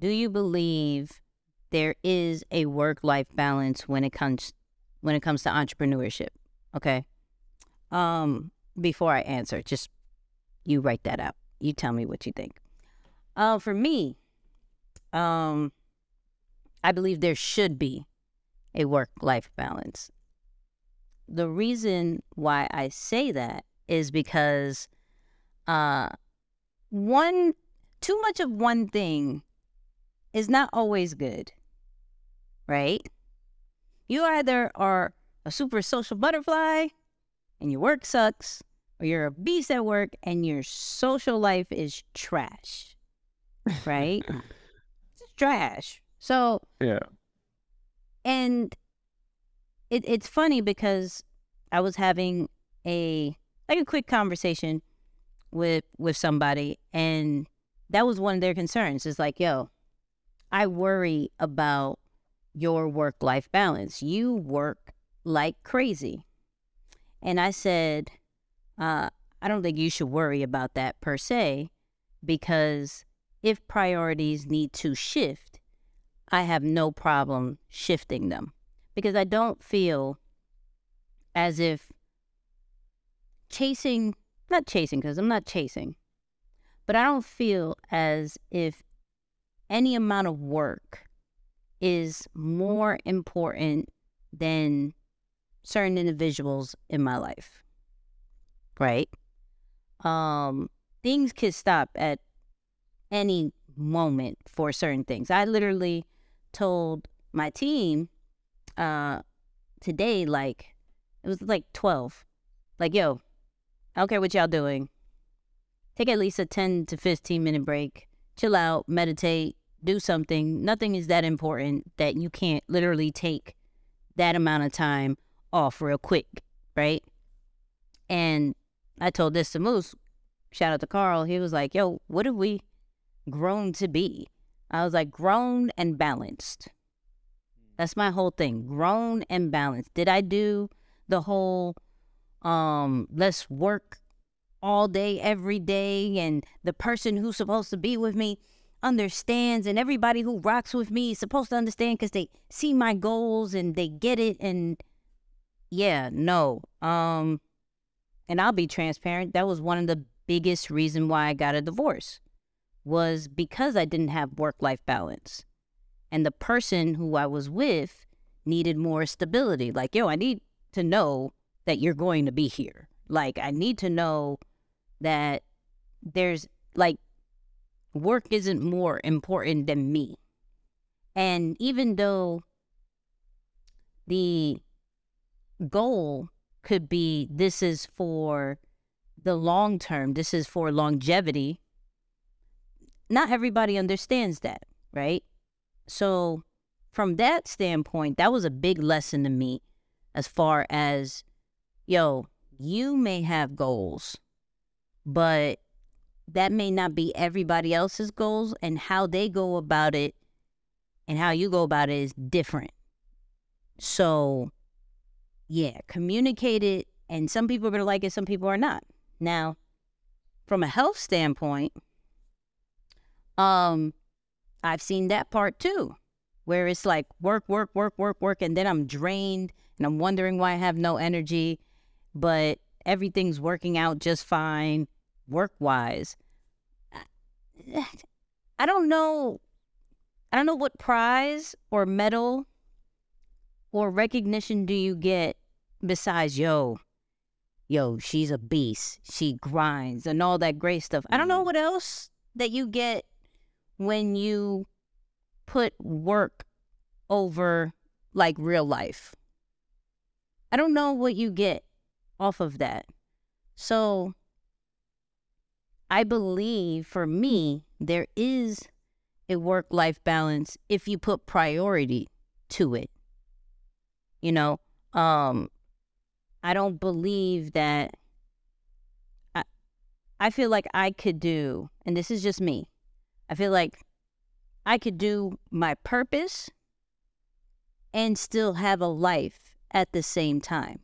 do you believe there is a work life balance when it comes when it comes to entrepreneurship? Okay. Um, before I answer, just you write that out. You tell me what you think. Uh, for me, um, I believe there should be a work life balance. The reason why I say that is because uh, one too much of one thing is not always good, right? You either are a super social butterfly and your work sucks, or you're a beast at work and your social life is trash, right? it's trash. So, yeah. And it, it's funny because I was having a like a quick conversation with with somebody and that was one of their concerns. It's like, yo, I worry about your work life balance. You work like crazy. And I said, uh, I don't think you should worry about that per se, because if priorities need to shift, I have no problem shifting them because I don't feel as if chasing, not chasing, because I'm not chasing, but I don't feel as if any amount of work is more important than certain individuals in my life. Right? Um things could stop at any moment for certain things. I literally told my team uh today like it was like 12. Like, yo, I don't care what y'all doing take at least a 10 to 15 minute break, chill out, meditate, do something. Nothing is that important that you can't literally take that amount of time off real quick, right? And I told this to Moose, shout out to Carl. He was like, yo, what have we grown to be? I was like, grown and balanced. That's my whole thing. Grown and balanced. Did I do the whole um let's work all day, every day, and the person who's supposed to be with me understands, and everybody who rocks with me is supposed to understand because they see my goals and they get it. And yeah, no. Um, and I'll be transparent. That was one of the biggest reason why I got a divorce was because I didn't have work life balance. And the person who I was with needed more stability. Like, yo, I need to know that you're going to be here. Like, I need to know that there's like work isn't more important than me. And even though the goal could be this is for the long term, this is for longevity, not everybody understands that, right? So, from that standpoint, that was a big lesson to me as far as, yo, you may have goals but that may not be everybody else's goals and how they go about it and how you go about it is different. So, yeah, communicate it and some people are going to like it, some people are not. Now, from a health standpoint, um I've seen that part too, where it's like work, work, work, work, work and then I'm drained and I'm wondering why I have no energy, but everything's working out just fine work wise. I don't know. I don't know what prize or medal or recognition do you get besides, yo, yo, she's a beast. She grinds and all that great stuff. I don't know mm. what else that you get when you put work over like real life. I don't know what you get off of that. So I believe for me, there is a work life balance if you put priority to it. You know, um, I don't believe that I, I feel like I could do, and this is just me, I feel like I could do my purpose and still have a life at the same time.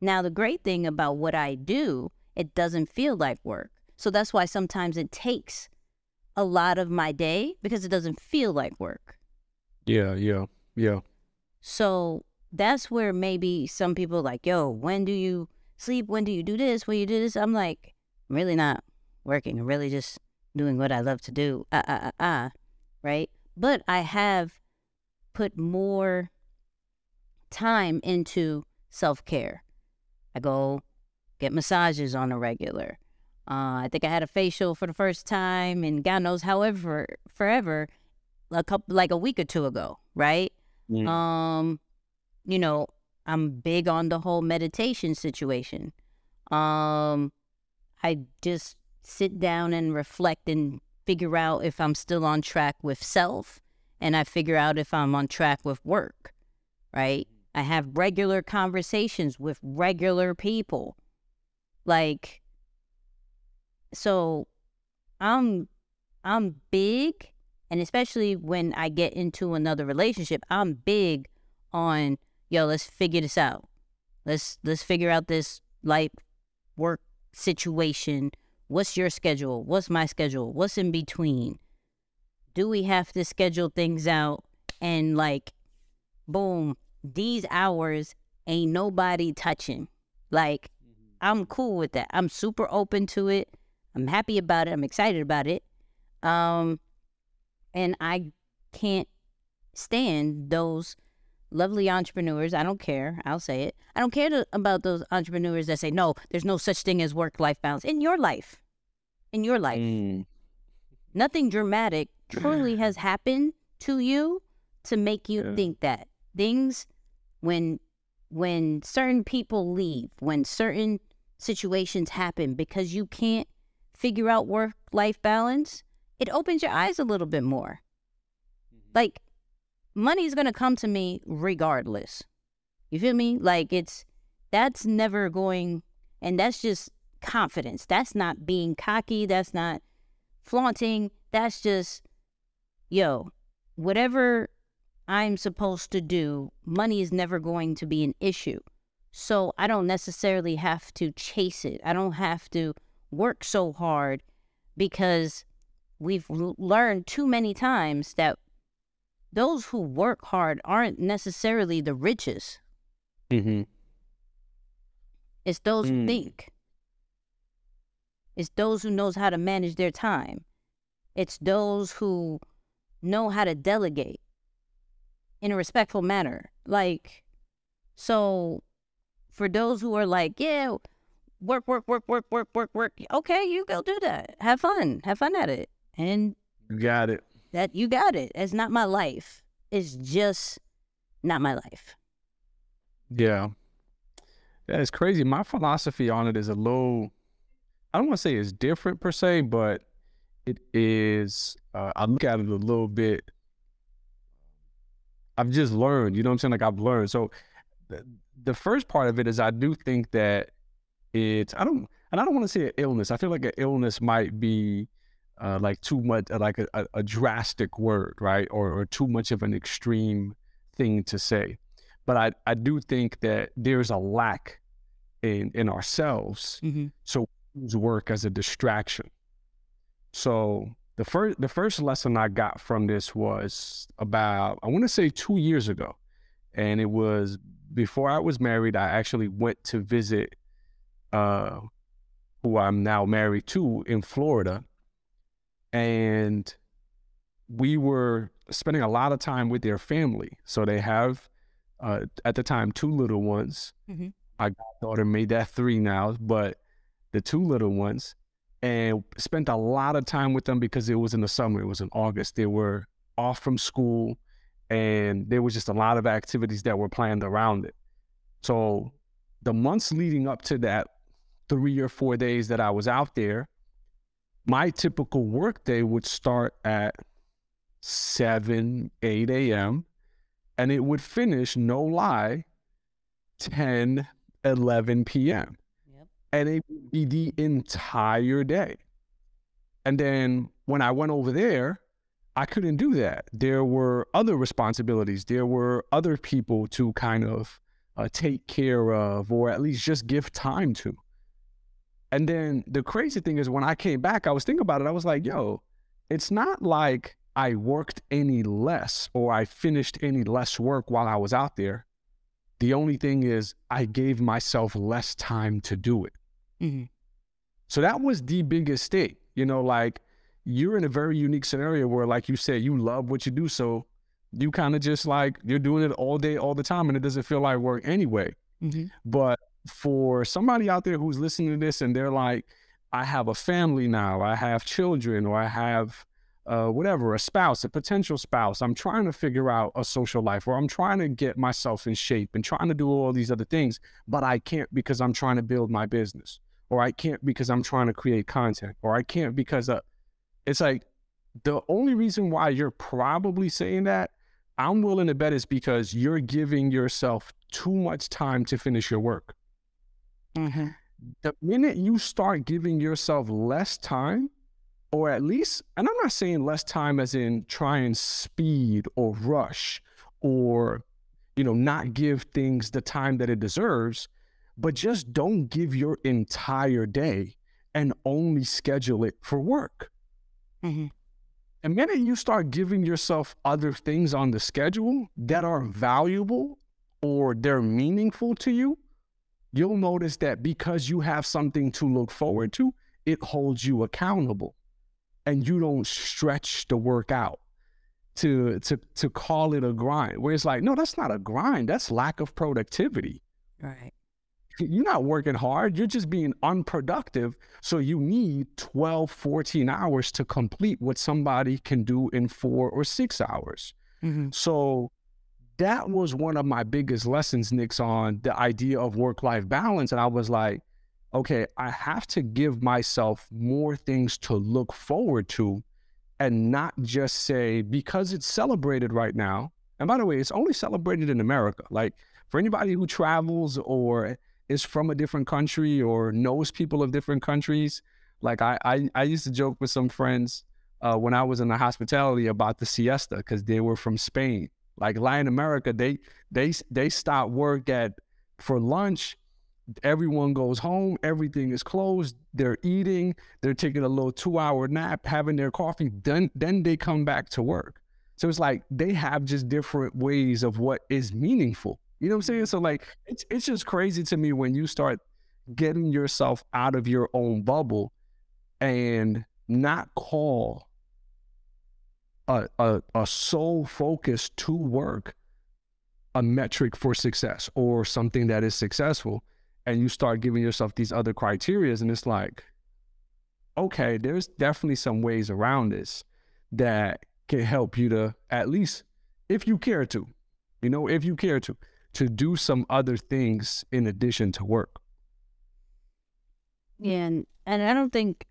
Now, the great thing about what I do, it doesn't feel like work. So that's why sometimes it takes a lot of my day because it doesn't feel like work. Yeah, yeah, yeah. So that's where maybe some people like, yo, when do you sleep? When do you do this? When you do this? I'm like, I'm really not working. I'm really just doing what I love to do. Ah, ah, ah, ah. Right. But I have put more time into self care. I go get massages on a regular. Uh, I think I had a facial for the first time, and God knows, however, forever, a couple like a week or two ago, right? Mm. Um, you know, I'm big on the whole meditation situation. Um, I just sit down and reflect and figure out if I'm still on track with self, and I figure out if I'm on track with work, right? I have regular conversations with regular people. Like, so I'm I'm big and especially when I get into another relationship, I'm big on yo, let's figure this out. Let's let's figure out this life work situation. What's your schedule? What's my schedule? What's in between? Do we have to schedule things out and like boom, these hours ain't nobody touching. Like mm-hmm. I'm cool with that. I'm super open to it. I'm happy about it. I'm excited about it. Um and I can't stand those lovely entrepreneurs. I don't care. I'll say it. I don't care to, about those entrepreneurs that say, no, there's no such thing as work life balance in your life. In your life. Mm. Nothing dramatic truly has happened to you to make you yeah. think that. Things when when certain people leave, when certain situations happen because you can't figure out work life balance, it opens your eyes a little bit more. Mm-hmm. Like money's going to come to me regardless. You feel me? Like it's that's never going and that's just confidence. That's not being cocky, that's not flaunting. That's just yo, whatever I'm supposed to do, money is never going to be an issue. So I don't necessarily have to chase it. I don't have to work so hard because we've learned too many times that those who work hard aren't necessarily the richest. Mm-hmm. It's those mm. who think. It's those who knows how to manage their time. It's those who know how to delegate in a respectful manner. Like, so for those who are like, yeah, work, work, work, work, work, work, work. Okay, you go do that. Have fun. Have fun at it. And you got it. That you got it. It's not my life. It's just not my life. Yeah. That is crazy. My philosophy on it is a little I don't want to say it's different per se, but it is uh, I look at it a little bit I've just learned, you know what I'm saying? Like I've learned. So the, the first part of it is I do think that it's I don't and I don't want to say an illness. I feel like an illness might be uh, like too much, like a, a, a, drastic word, right? Or, or too much of an extreme thing to say. But I, I do think that there's a lack in in ourselves. Mm-hmm. So use work as a distraction. So the first the first lesson I got from this was about I want to say two years ago, and it was before I was married. I actually went to visit uh, who I'm now married to in Florida, and we were spending a lot of time with their family. So they have, uh, at the time, two little ones. Mm-hmm. My daughter made that three now, but the two little ones, and spent a lot of time with them because it was in the summer. It was in August. They were off from school, and there was just a lot of activities that were planned around it. So the months leading up to that three or four days that I was out there, my typical workday would start at 7, 8 a.m. and it would finish, no lie, 10, 11 p.m. Yep. And it would be the entire day. And then when I went over there, I couldn't do that. There were other responsibilities. There were other people to kind of uh, take care of or at least just give time to. And then the crazy thing is when I came back, I was thinking about it. I was like, yo, it's not like I worked any less or I finished any less work while I was out there. The only thing is, I gave myself less time to do it. Mm-hmm. So that was the biggest thing. You know, like you're in a very unique scenario where, like you said, you love what you do. So you kind of just like you're doing it all day, all the time, and it doesn't feel like work anyway. Mm-hmm. But for somebody out there who's listening to this and they're like, I have a family now, I have children, or I have uh, whatever, a spouse, a potential spouse. I'm trying to figure out a social life, or I'm trying to get myself in shape and trying to do all these other things, but I can't because I'm trying to build my business, or I can't because I'm trying to create content, or I can't because uh, it's like the only reason why you're probably saying that, I'm willing to bet is because you're giving yourself too much time to finish your work. Mm-hmm. The minute you start giving yourself less time, or at least, and I'm not saying less time as in try and speed or rush or, you know, not give things the time that it deserves, but just don't give your entire day and only schedule it for work. Mm-hmm. The minute you start giving yourself other things on the schedule that are valuable or they're meaningful to you, you'll notice that because you have something to look forward to, it holds you accountable and you don't stretch the work out to to to call it a grind. Where it's like, no, that's not a grind. That's lack of productivity. Right. You're not working hard. You're just being unproductive. So you need 12, 14 hours to complete what somebody can do in four or six hours. Mm-hmm. So that was one of my biggest lessons, Nix, on the idea of work life balance. And I was like, okay, I have to give myself more things to look forward to and not just say, because it's celebrated right now. And by the way, it's only celebrated in America. Like for anybody who travels or is from a different country or knows people of different countries, like I, I, I used to joke with some friends uh, when I was in the hospitality about the siesta because they were from Spain. Like Latin America, they they they stop work at for lunch everyone goes home, everything is closed, they're eating, they're taking a little two hour nap, having their coffee, then then they come back to work. So it's like they have just different ways of what is meaningful. You know what I'm saying? So like it's it's just crazy to me when you start getting yourself out of your own bubble and not call a, a, a sole focus to work a metric for success or something that is successful and you start giving yourself these other criterias and it's like okay there's definitely some ways around this that can help you to at least if you care to you know if you care to to do some other things in addition to work. Yeah and, and i don't think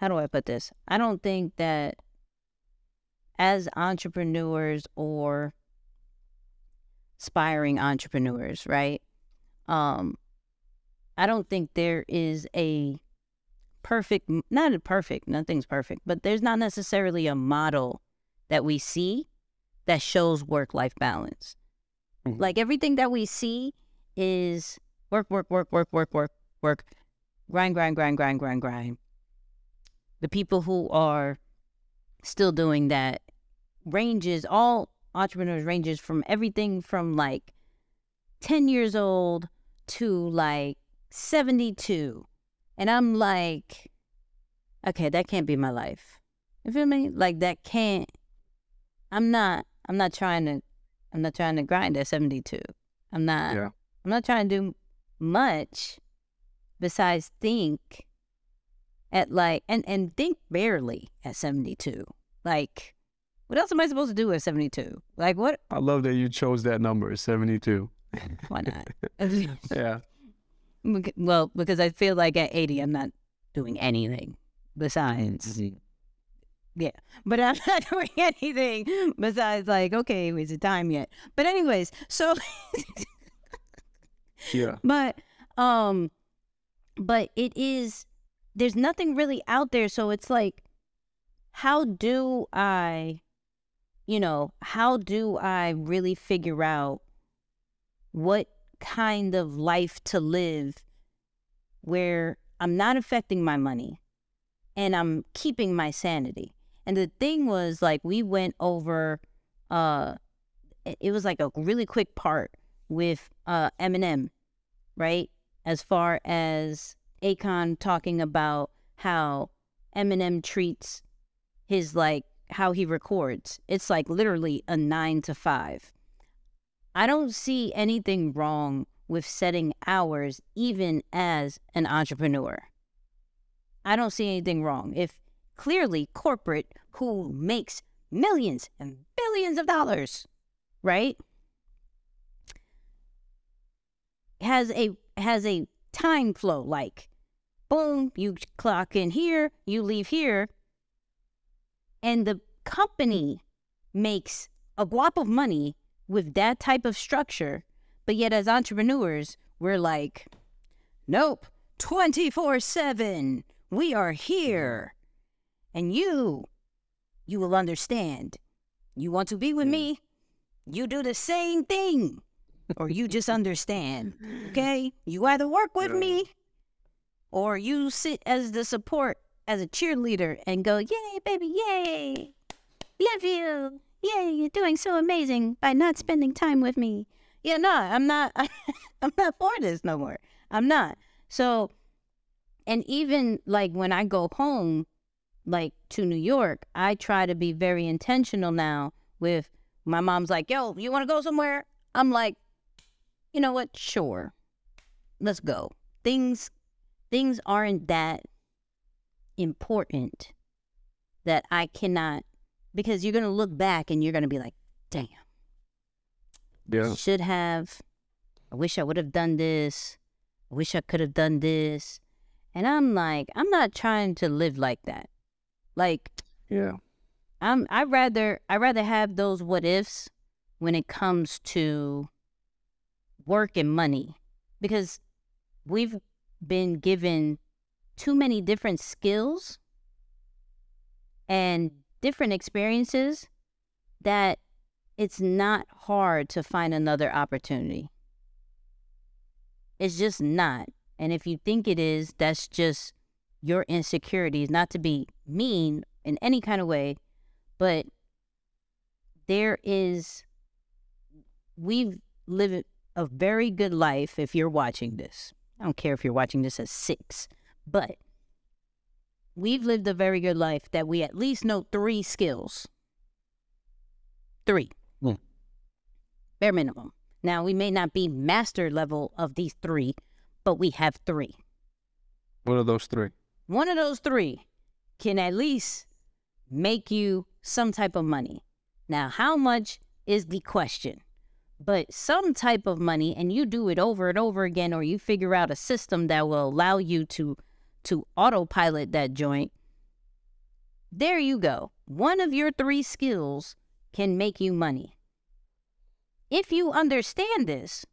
how do i put this i don't think that as entrepreneurs or aspiring entrepreneurs right um, I don't think there is a perfect, not a perfect, nothing's perfect, but there's not necessarily a model that we see that shows work life balance. Mm-hmm. Like everything that we see is work, work, work, work, work, work, work, grind, grind, grind, grind, grind, grind. The people who are still doing that ranges, all entrepreneurs ranges from everything from like 10 years old to like 72. And I'm like, okay, that can't be my life. You feel me? Like that can't I'm not I'm not trying to I'm not trying to grind at 72. I'm not yeah. I'm not trying to do much besides think at like and and think barely at 72. Like what else am I supposed to do at 72? Like what I love that you chose that number, 72. Why not? yeah. Well, because I feel like at 80, I'm not doing anything besides. Mm-hmm. Yeah. But I'm not doing anything besides, like, okay, is it time yet? But, anyways, so. yeah. But, um, but it is, there's nothing really out there. So it's like, how do I, you know, how do I really figure out what kind of life to live where I'm not affecting my money and I'm keeping my sanity. And the thing was like we went over uh it was like a really quick part with uh Eminem, right? As far as Akon talking about how Eminem treats his like how he records. It's like literally a 9 to 5. I don't see anything wrong with setting hours even as an entrepreneur. I don't see anything wrong. If clearly corporate who makes millions and billions of dollars, right? Has a has a time flow like boom, you clock in here, you leave here, and the company makes a guap of money with that type of structure, but yet as entrepreneurs, we're like, nope, 24 7, we are here. And you, you will understand. You want to be with me? You do the same thing. Or you just understand. Okay? You either work with me or you sit as the support as a cheerleader and go, Yay, baby, yay. Love you. Yay, you're doing so amazing by not spending time with me. Yeah, no, I'm not I'm not for this no more. I'm not. So and even like when I go home, like to New York, I try to be very intentional now with my mom's like, yo, you want to go somewhere? I'm like, you know what? Sure. Let's go. Things things aren't that important that I cannot because you're going to look back and you're going to be like, damn. Yeah. Should have. I wish I would have done this. I wish I could have done this. And I'm like, I'm not trying to live like that. Like Yeah. I'm I rather I rather have those what ifs when it comes to work and money because we've been given too many different skills and different experiences that it's not hard to find another opportunity. It's just not. And if you think it is, that's just your insecurities, not to be mean in any kind of way, but there is, we've lived a very good life if you're watching this. I don't care if you're watching this at six, but we've lived a very good life that we at least know three skills. Three. Hmm. Bare minimum. Now, we may not be master level of these three, but we have three. What are those three? One of those three can at least make you some type of money. Now, how much is the question? But some type of money, and you do it over and over again, or you figure out a system that will allow you to to autopilot that joint. There you go. One of your three skills can make you money. If you understand this,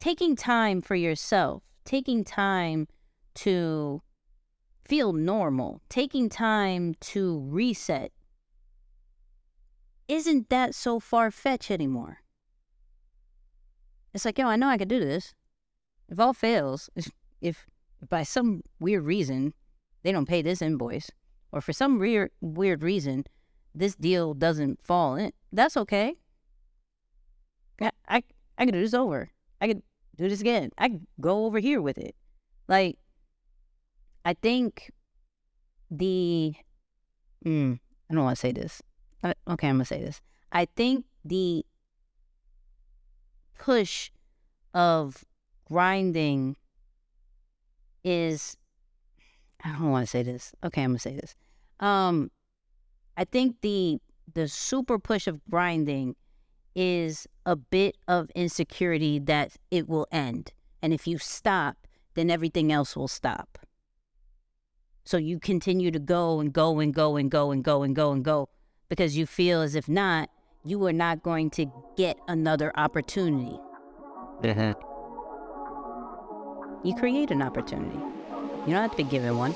taking time for yourself, taking time to feel normal, taking time to reset, isn't that so far fetched anymore? It's like, yo, I know I could do this. If all fails, if, if by some weird reason they don't pay this invoice, or for some weird weird reason this deal doesn't fall in, that's okay. I I, I could do this over. I could do this again. I could go over here with it. Like, I think the, mm, I don't want to say this. Uh, okay, I'm gonna say this. I think the push of grinding is I don't want to say this. Okay, I'm gonna say this. Um, I think the the super push of grinding is a bit of insecurity that it will end, and if you stop, then everything else will stop. So you continue to go and go and go and go and go and go and go and go because you feel as if not, you are not going to get another opportunity. Mm-hmm. You create an opportunity. You don't have to be given one.